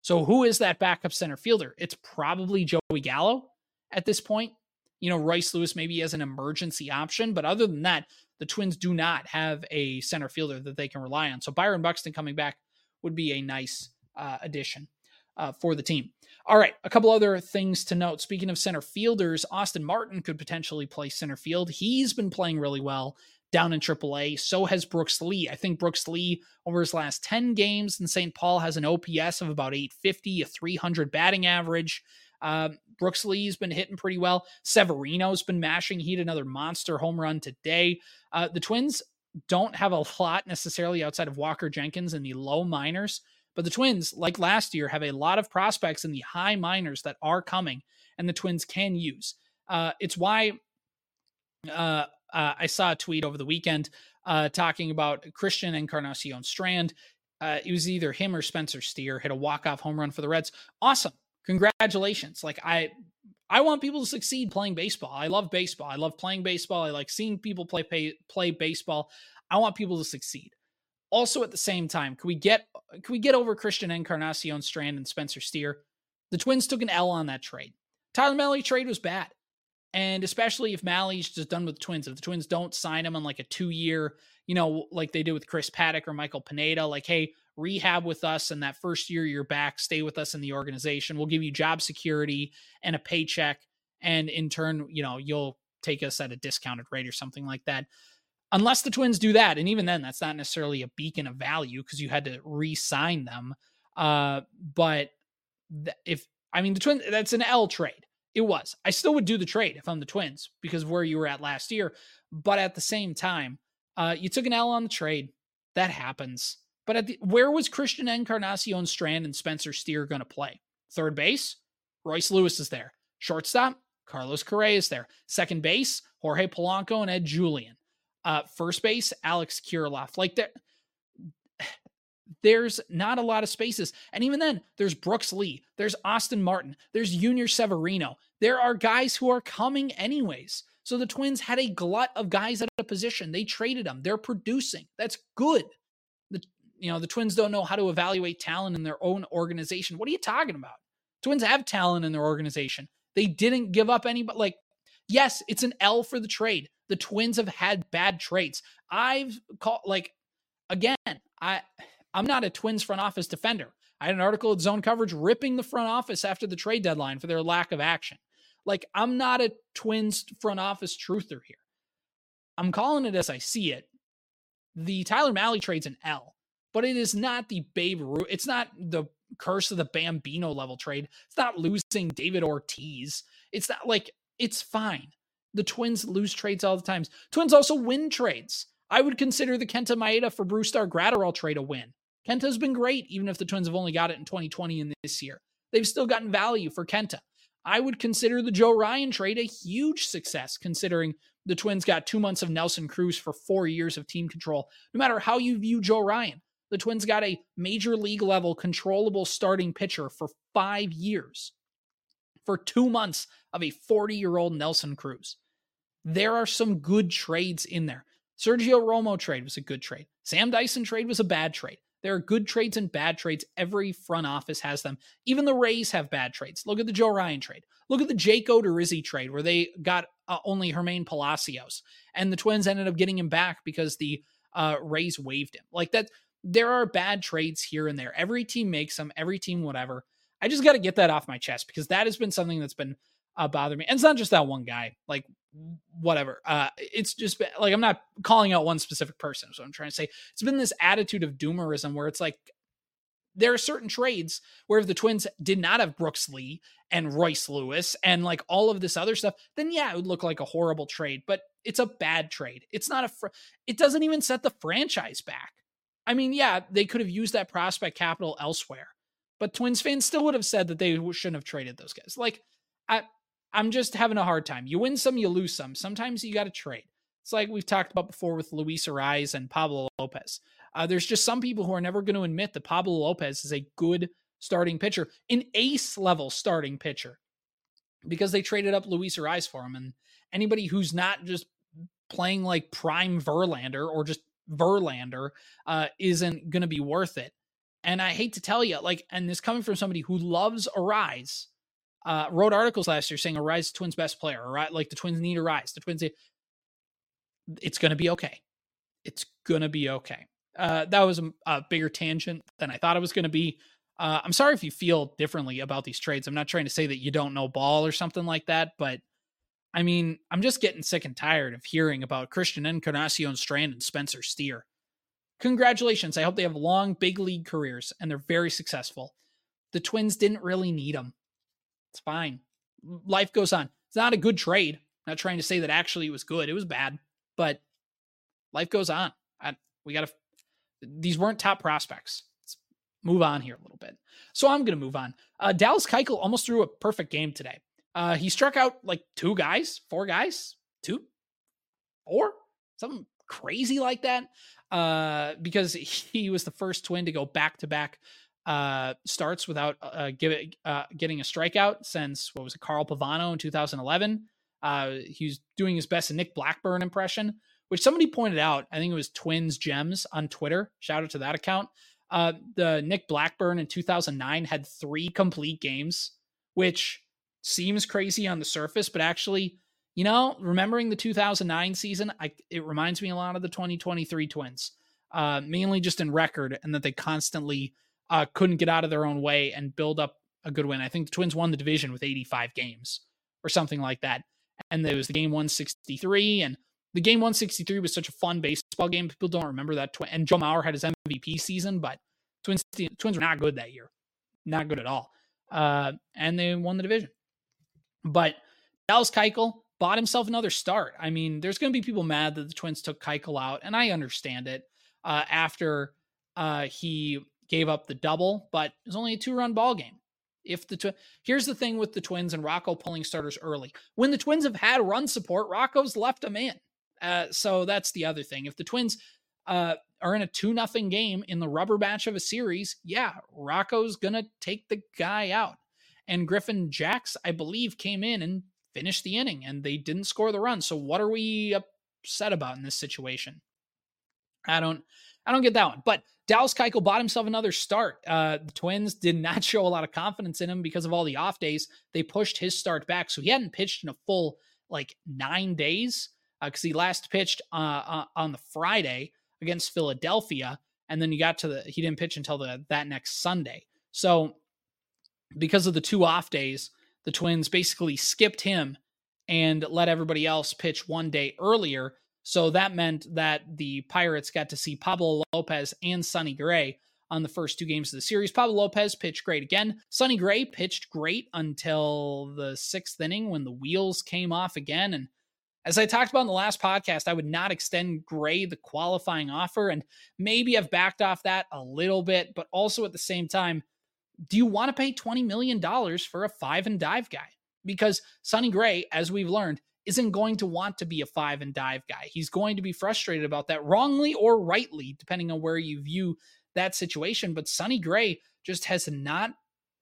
S1: So who is that backup center fielder? It's probably Joey Gallo at this point. You know, Royce Lewis maybe as an emergency option, but other than that, the Twins do not have a center fielder that they can rely on. So Byron Buxton coming back would be a nice uh, addition uh, for the team. All right, a couple other things to note. Speaking of center fielders, Austin Martin could potentially play center field. He's been playing really well down in AAA. So has Brooks Lee. I think Brooks Lee, over his last 10 games in St. Paul, has an OPS of about 850, a 300 batting average. Um, Brooks Lee's been hitting pretty well. Severino's been mashing. He had another monster home run today. Uh, the Twins don't have a lot necessarily outside of Walker Jenkins in the low minors, but the Twins, like last year, have a lot of prospects in the high minors that are coming and the Twins can use. Uh, it's why uh, uh, I saw a tweet over the weekend uh, talking about Christian Encarnacion Strand. Uh, it was either him or Spencer Steer hit a walk-off home run for the Reds. Awesome. Congratulations. Like I I want people to succeed playing baseball. I love baseball. I love playing baseball. I like seeing people play pay, play baseball. I want people to succeed. Also, at the same time, can we get can we get over Christian Encarnacion Strand and Spencer Steer? The Twins took an L on that trade. Tyler Mahle trade was bad. And especially if Mahle's just done with the Twins, if the Twins don't sign him on like a two year, you know, like they did with Chris Paddack or Michael Pineda, like, hey, rehab with us and that first year you're back, stay with us in the organization. We'll give you job security and a paycheck. And in turn, you know, you'll take us at a discounted rate or something like that. Unless the Twins do that. And even then, that's not necessarily a beacon of value because you had to re sign them. Uh, but if, I mean, the Twins, that's an L trade. It was. I still would do the trade if I'm the Twins because of where you were at last year. But at the same time, uh, you took an L on the trade. That happens. But at the, where was Christian Encarnacion Strand and Spencer Steer going to play? Third base, Royce Lewis is there. Shortstop, Carlos Correa is there. Second base, Jorge Polanco and Ed Julien. Uh, first base, Alex Kirilloff. Like that, there's not a lot of spaces. And even then, there's Brooks Lee, there's Austin Martin, there's Junior Severino. There are guys who are coming anyways. So the Twins had a glut of guys at a position. They traded them. They're producing. That's good. You know, the Twins don't know how to evaluate talent in their own organization. What are you talking about? Twins have talent in their organization. They didn't give up any but like yes, it's an L for the trade. The Twins have had bad trades. I've called like again, I I'm not a Twins front office defender. I had an article at Zone Coverage ripping the front office after the trade deadline for their lack of action. Like, I'm not a Twins front office truther here. I'm calling it as I see it. The Tyler Mahle trade's an L, but it is not the Babe Ruth. It's not the curse of the Bambino level trade. It's not losing David Ortiz. It's not like it's fine. The Twins lose trades all the times. Twins also win trades. I would consider the Kenta Maeda for Brusdar Graterol trade a win. Kenta's been great, even if the Twins have only got it in 2020 and this year. They've still gotten value for Kenta. I would consider the Joe Ryan trade a huge success, considering the Twins got two months of Nelson Cruz for four years of team control. No matter how you view Joe Ryan, the Twins got a major league level controllable starting pitcher for five years, for two months of a 40 year old Nelson Cruz. There are some good trades in there. Sergio Romo trade was a good trade. Sam Dyson trade was a bad trade. There are good trades and bad trades. Every front office has them. Even the Rays have bad trades. Look at the Joe Ryan trade. Look at the Jake Odorizzi trade where they got uh, only Jermaine Palacios, and the Twins ended up getting him back because the uh, Rays waived him. Like that, there are bad trades here and there. Every team makes them. Every team, whatever. I just got to get that off my chest because that has been something that's been uh, bothering me. And it's not just that one guy. Like whatever. Uh, it's just like I'm not calling out one specific person. So I'm trying to say it's been this attitude of doomerism where it's like there are certain trades where if the Twins did not have Brooks Lee and Royce Lewis and like all of this other stuff, then yeah, it would look like a horrible trade. But it's a bad trade. It's not a. Fr- it doesn't even set the franchise back. I mean, yeah, they could have used that prospect capital elsewhere, but Twins fans still would have said that they shouldn't have traded those guys. Like, I I'm just having a hard time. You win some, you lose some. Sometimes you got to trade. It's like we've talked about before with Luis Arraez and Pablo Lopez. Uh, there's just some people who are never going to admit that Pablo Lopez is a good starting pitcher, an ace level starting pitcher, because they traded up Luis Arraez for him. And anybody who's not just playing like prime Verlander or just Verlander uh, isn't going to be worth it. And I hate to tell you, like, and this coming from somebody who loves Arraez, uh, wrote articles last year saying Arraez Twins best player, right? Like the Twins need Arraez. The Twins, it's going to be okay. It's going to be okay. Uh, that was a, a, bigger tangent than I thought it was going to be. Uh, I'm sorry if you feel differently about these trades. I'm not trying to say that you don't know ball or something like that, but I mean, I'm just getting sick and tired of hearing about Christian Encarnacion Strand and Spencer Steer. Congratulations. I hope they have long big league careers and they're very successful. The Twins didn't really need them. It's fine. Life goes on. It's not a good trade. I'm not trying to say that actually it was good. It was bad, but life goes on. I, we got to, these weren't top prospects. Let's move on here a little bit. So I'm going to move on. Uh, Dallas Keuchel almost threw a perfect game today. Uh, he struck out like two guys, four guys, two, four, something crazy like that. Uh, because he was the first twin to go back to back starts without uh, give it, uh, getting a strikeout since what was it, Carl Pavano in 2011. Uh, he was doing his best Nick Blackburn impression, which somebody pointed out. I think it was Twins Gems on Twitter. Shout out to that account. Uh, the Nick Blackburn in 2009 had three complete games, which seems crazy on the surface, but actually, you know, remembering the 2009 season, I, it reminds me a lot of the 2023 Twins, uh, mainly just in record and that they constantly uh, couldn't get out of their own way and build up a good win. I think the Twins won the division with 85 games or something like that. And there was the game 163 and the game 163 was such a fun baseball game. People don't remember that. Tw- and Joe Mauer had his MVP season, but Twins Twins were not good that year, not good at all. Uh, and they won the division. But Dallas Keuchel bought himself another start. I mean, there's going to be people mad that the Twins took Keuchel out, and I understand it. Uh, after uh, he gave up the double, but it was only a two-run ball game. If the tw- here's the thing with the Twins and Rocco pulling starters early, when the Twins have had run support, Rocco's left them in. Uh, so that's the other thing. If the Twins uh, are in a two nothing game in the rubber match of a series, yeah, Rocco's gonna take the guy out. And Griffin Jax, I believe, came in and finished the inning, and they didn't score the run. So what are we upset about in this situation? I don't, I don't get that one. But Dallas Keuchel bought himself another start. Uh, the Twins did not show a lot of confidence in him because of all the off days. They pushed his start back, so he hadn't pitched in a full like nine days because uh, he last pitched uh, uh, on the Friday against Philadelphia, and then he got to the he didn't pitch until the that next Sunday. So because of the two off days, the Twins basically skipped him and let everybody else pitch one day earlier. So that meant that the Pirates got to see Pablo Lopez and Sonny Gray on the first two games of the series. Pablo Lopez pitched great again. Sonny Gray pitched great until the sixth inning when the wheels came off again. And as I talked about in the last podcast, I would not extend Gray the qualifying offer. And maybe I've backed off that a little bit, but also at the same time, do you want to pay $20 million for a five and dive guy? Because Sonny Gray, as we've learned, isn't going to want to be a five and dive guy. He's going to be frustrated about that, wrongly or rightly, depending on where you view that situation. But Sonny Gray just has not,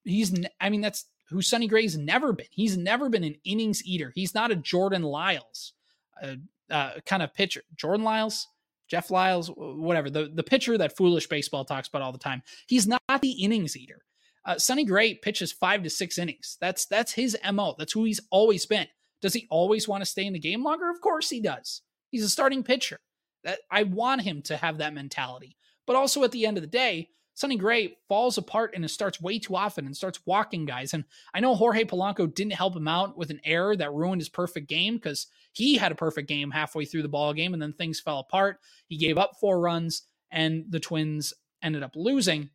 S1: he's, I mean, that's who Sonny Gray's never been. He's never been an innings eater. He's not a Jordan Lyles uh, uh, kind of pitcher. Jordan Lyles, Jeff Lyles, whatever, the, the pitcher that foolish baseball talks about all the time. He's not the innings eater. Uh, Sonny Gray pitches five to six innings. That's that's his mo. That's who he's always been. Does he always want to stay in the game longer? Of course he does. He's a starting pitcher. That I want him to have that mentality. But also at the end of the day, Sonny Gray falls apart and starts way too often and starts walking guys. And I know Jorge Polanco didn't help him out with an error that ruined his perfect game because he had a perfect game halfway through the ball game and then things fell apart. He gave up four runs and the Twins ended up losing.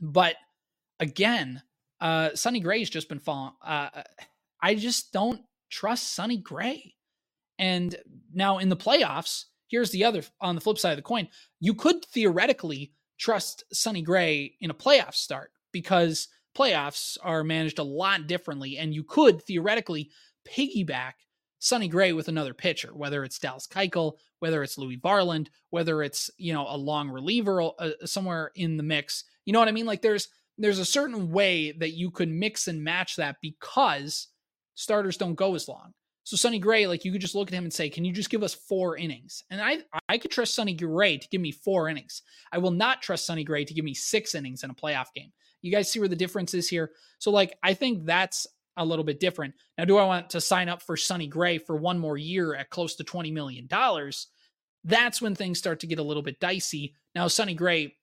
S1: But again, uh, Sonny Gray's just been falling. Uh, I just don't trust Sonny Gray. And now in the playoffs, here's the other on the flip side of the coin. You could theoretically trust Sonny Gray in a playoff start because playoffs are managed a lot differently, and you could theoretically piggyback Sonny Gray with another pitcher, whether it's Dallas Keuchel, whether it's Louis Varland, whether it's you know a long reliever uh, somewhere in the mix. You know what I mean? Like there's there's a certain way that you could mix and match that because starters don't go as long. So Sonny Gray, like you could just look at him and say, "Can you just give us four innings?" And I I could trust Sonny Gray to give me four innings. I will not trust Sonny Gray to give me six innings in a playoff game. You guys see where the difference is here? So like I think that's a little bit different. Now, do I want to sign up for Sonny Gray for one more year at close to twenty million dollars? That's when things start to get a little bit dicey. Now, Sonny Gray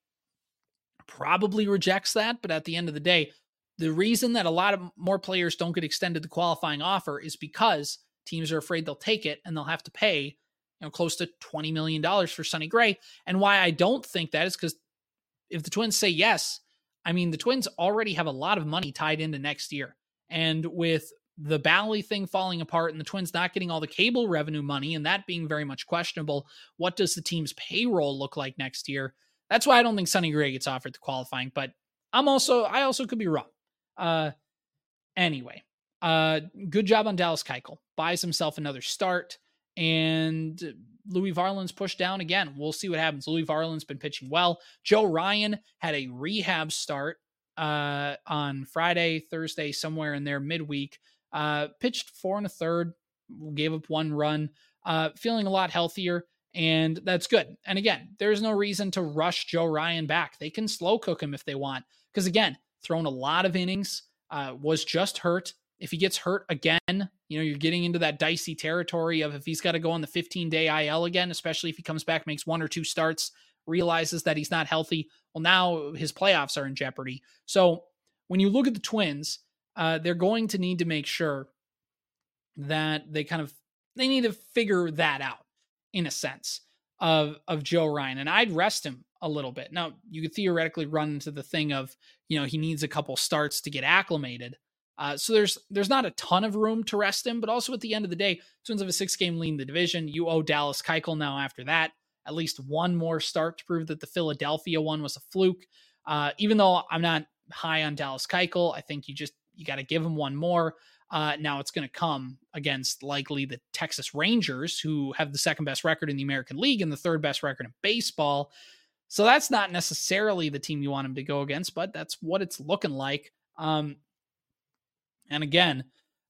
S1: probably rejects that, but at the end of the day, the reason that a lot of more players don't get extended the qualifying offer is because teams are afraid they'll take it and they'll have to pay you know close to 20 million dollars for Sonny Gray. And why I don't think that is cuz if the Twins say yes, I mean the Twins already have a lot of money tied into next year. And with the Bally thing falling apart and the Twins not getting all the cable revenue money and that being very much questionable, what does the team's payroll look like next year? That's why I don't think Sonny Gray gets offered the qualifying, but I'm also I also could be wrong. Uh anyway, uh good job on Dallas Keuchel. Buys himself another start and Louis Varland's pushed down again. We'll see what happens. Louis Varland's been pitching well. Joe Ryan had a rehab start uh on Friday, Thursday, somewhere in there midweek. Uh pitched four and a third, gave up one run. uh, feeling a lot healthier, and that's good. And again, there's no reason to rush Joe Ryan back. They can slow cook him if they want, because again, thrown a lot of innings, uh, was just hurt. If he gets hurt again, you know, you're getting into that dicey territory of if he's got to go on the 15 day IL again, especially if he comes back, makes one or two starts, realizes that he's not healthy. Well, now his playoffs are in jeopardy. So when you look at the Twins, uh, they're going to need to make sure that they kind of they need to figure that out in a sense of of Joe Ryan, and I'd rest him a little bit. Now you could theoretically run into the thing of you know he needs a couple starts to get acclimated. Uh, so there's there's not a ton of room to rest him, but also at the end of the day, Twins have a six game lead in the division. You owe Dallas Keuchel now after that at least one more start to prove that the Philadelphia one was a fluke. Uh, even though I'm not high on Dallas Keuchel, I think you just you got to give him one more. Uh, now it's going to come against likely the Texas Rangers, who have the second best record in the American League and the third best record in baseball. So that's not necessarily the team you want him to go against, but that's what it's looking like. Um, and again,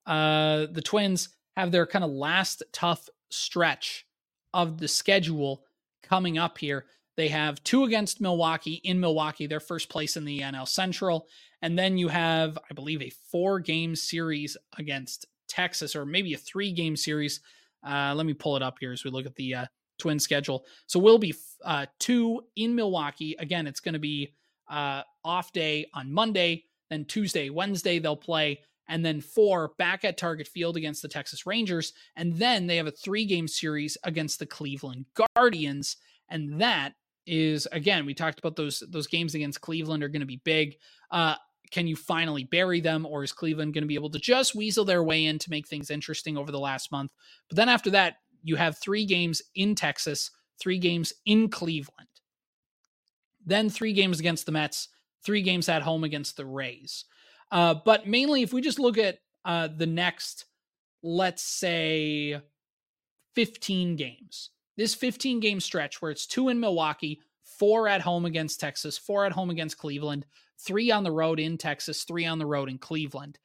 S1: uh, the Twins have their kind of last tough stretch of the schedule coming up here. They have two against Milwaukee in Milwaukee, their first place in the NL Central. And then you have, I believe, a four game series against Texas, or maybe a three game series. Uh, let me pull it up here as we look at the uh, twin schedule. So we'll be uh, two in Milwaukee. Again, it's going to be uh, off day on Monday, then Tuesday, Wednesday, they'll play, and then four back at Target Field against the Texas Rangers. And then they have a three game series against the Cleveland Guardians. And that is again, we talked about those those games against Cleveland are going to be big. Uh, can you finally bury them, or is Cleveland going to be able to just weasel their way in to make things interesting over the last month? But then after that, you have three games in Texas, three games in Cleveland, then three games against the Mets, three games at home against the Rays. Uh, but mainly, if we just look at uh, the next, let's say, 15 games, this 15 game stretch where it's two in Milwaukee, four at home against Texas, four at home against Cleveland, three on the road in Texas, three on the road in Cleveland.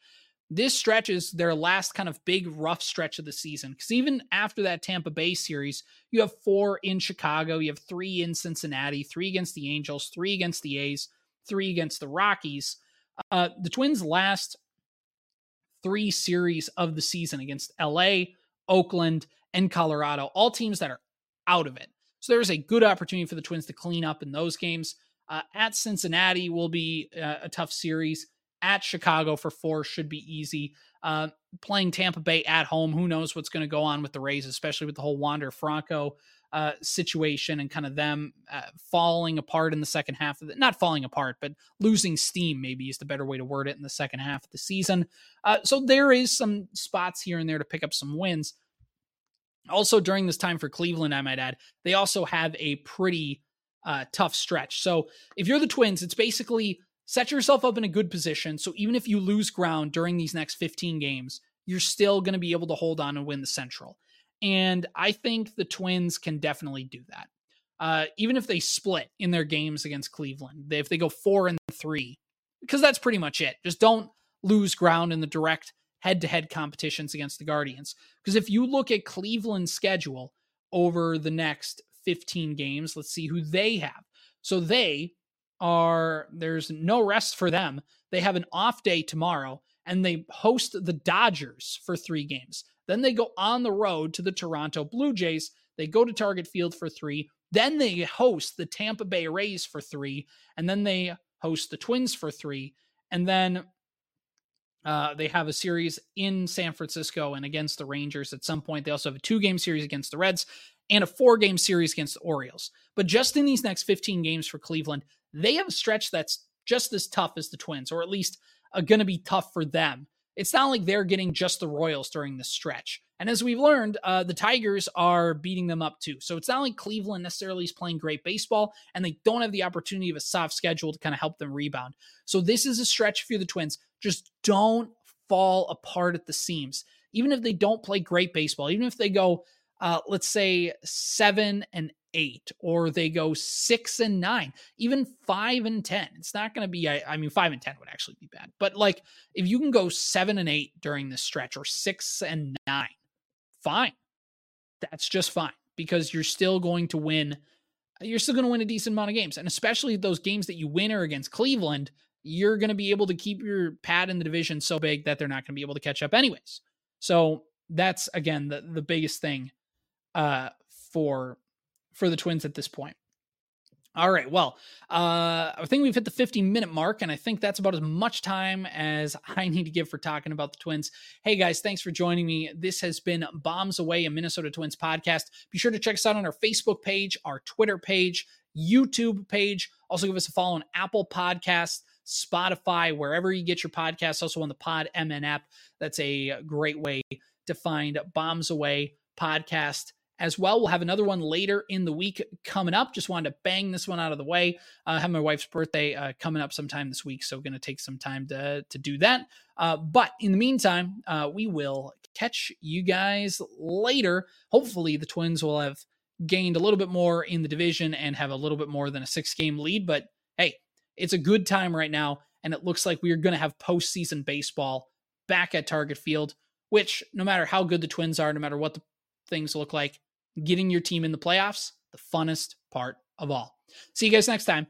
S1: This stretch is their last kind of big rough stretch of the season because even after that Tampa Bay series, you have four in Chicago, you have three in Cincinnati, three against the Angels, three against the A's, three against the Rockies. Uh, the Twins' last three series of the season against LA, Oakland, and Colorado, all teams that are out of it. So there's a good opportunity for the Twins to clean up in those games. Uh, at Cincinnati will be uh, a tough series. At Chicago for four should be easy. Uh, playing Tampa Bay at home, who knows what's going to go on with the Rays, especially with the whole Wander Franco uh, situation and kind of them uh, falling apart in the second half of the, not falling apart, but losing steam maybe is the better way to word it in the second half of the season. Uh, so there is some spots here and there to pick up some wins. Also, during this time for Cleveland, I might add, they also have a pretty uh, tough stretch. So if you're the Twins, it's basically set yourself up in a good position. So even if you lose ground during these next 15 games, you're still going to be able to hold on and win the Central. And I think the Twins can definitely do that. Uh, even if they split in their games against Cleveland, if they go four and three, because that's pretty much it. Just don't lose ground in the direct head to head competitions against the Guardians. Because if you look at Cleveland's schedule over the next 15 games, let's see who they have. So they are, there's no rest for them. They have an off day tomorrow and they host the Dodgers for three games. Then they go on the road to the Toronto Blue Jays. They go to Target Field for three. Then they host the Tampa Bay Rays for three. And then they host the Twins for three. And then uh, they have a series in San Francisco and against the Rangers at some point. They also have a two game series against the Reds and a four game series against the Orioles. But just in these next 15 games for Cleveland, they have a stretch that's just as tough as the Twins, or at least uh, going to be tough for them it's not like they're getting just the Royals during this stretch. And as we've learned, uh, the Tigers are beating them up too. So it's not like Cleveland necessarily is playing great baseball, and they don't have the opportunity of a soft schedule to kind of help them rebound. So this is a stretch for the Twins. Just don't fall apart at the seams. Even if they don't play great baseball, even if they go, uh, let's say seven and eight, or they go six and nine, even five and 10. It's not going to be, I, I, mean, five and 10 would actually be bad. But like, if you can go seven and eight during this stretch, or six and nine, fine. that's just fine because you're still going to win. You're still going to win a decent amount of games. And especially those games that you win are against Cleveland, you're going to be able to keep your pad in the division so big that they're not going to be able to catch up anyways. So that's again the, the biggest thing uh, for for the Twins at this point. All right. Well, uh, I think we've hit the 50 minute mark, and I think that's about as much time as I need to give for talking about the Twins. Hey, guys, thanks for joining me. This has been Bombs Away, a Minnesota Twins podcast. Be sure to check us out on our Facebook page, our Twitter page, YouTube page. Also, give us a follow on Apple Podcasts, Spotify, wherever you get your podcasts. Also on the Pod MN app. That's a great way to find Bombs Away podcast as well. We'll have another one later in the week coming up. Just wanted to bang this one out of the way. I uh, have my wife's birthday uh, coming up sometime this week, so going to take some time to to do that. Uh, but in the meantime, uh, we will catch you guys later. Hopefully, the Twins will have gained a little bit more in the division and have a little bit more than a six game lead. But hey, it's a good time right now, and it looks like we are going to have postseason baseball back at Target Field. Which, no matter how good the Twins are, no matter what the things look like, getting your team in the playoffs, the funnest part of all. See you guys next time.